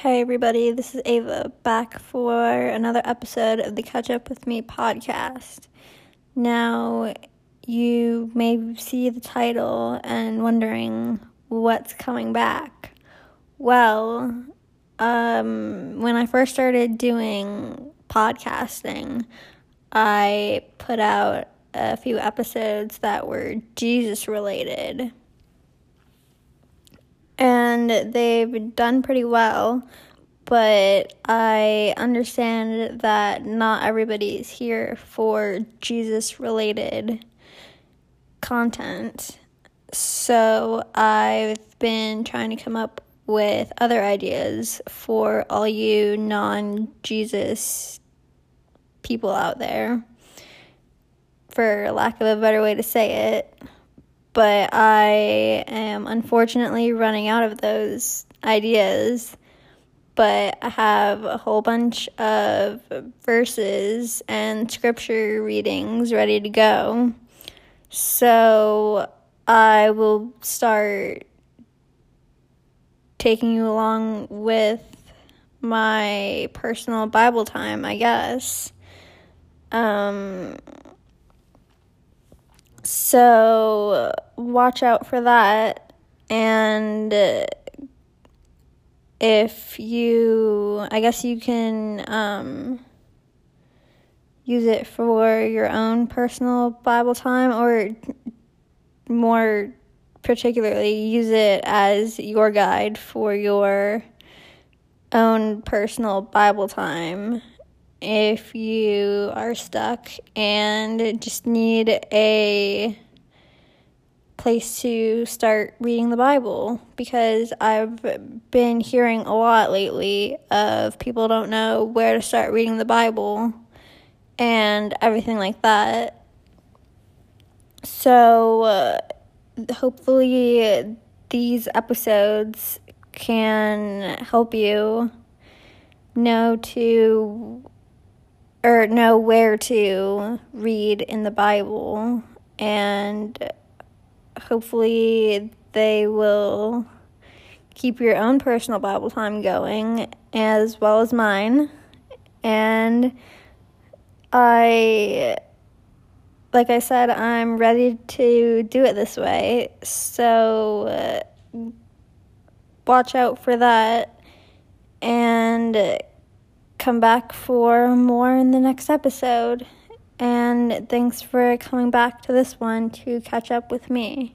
Hey everybody, this is Ava back for another episode of the Catch Up With Me podcast. Now, you may see the title and wondering what's coming back. Well, um, when I first started doing podcasting, I put out a few episodes that were Jesus related and they've done pretty well. But I understand that not everybody's here for Jesus related content. So I've been trying to come up with other ideas for all you non Jesus people out there, for lack of a better way to say it but I am unfortunately running out of those ideas. But I have a whole bunch of verses and scripture readings ready to go. So I will start taking you along with my personal Bible time, I guess. Um, so watch out for that. And if you, I guess you can um, use it for your own personal Bible time or more particularly use it as your guide for your own personal Bible time if you are stuck and just need a place to start reading the Bible because I've been hearing a lot lately of people don't know where to start reading the Bible and everything like that. So, uh, hopefully, these episodes can help you know to or know where to read in the Bible, and hopefully they will keep your own personal Bible time going as well as mine. And I, like I said, I'm ready to do it this way. So uh, watch out for that. And come back for more in the next episode. And thanks for coming back to this one to catch up with me.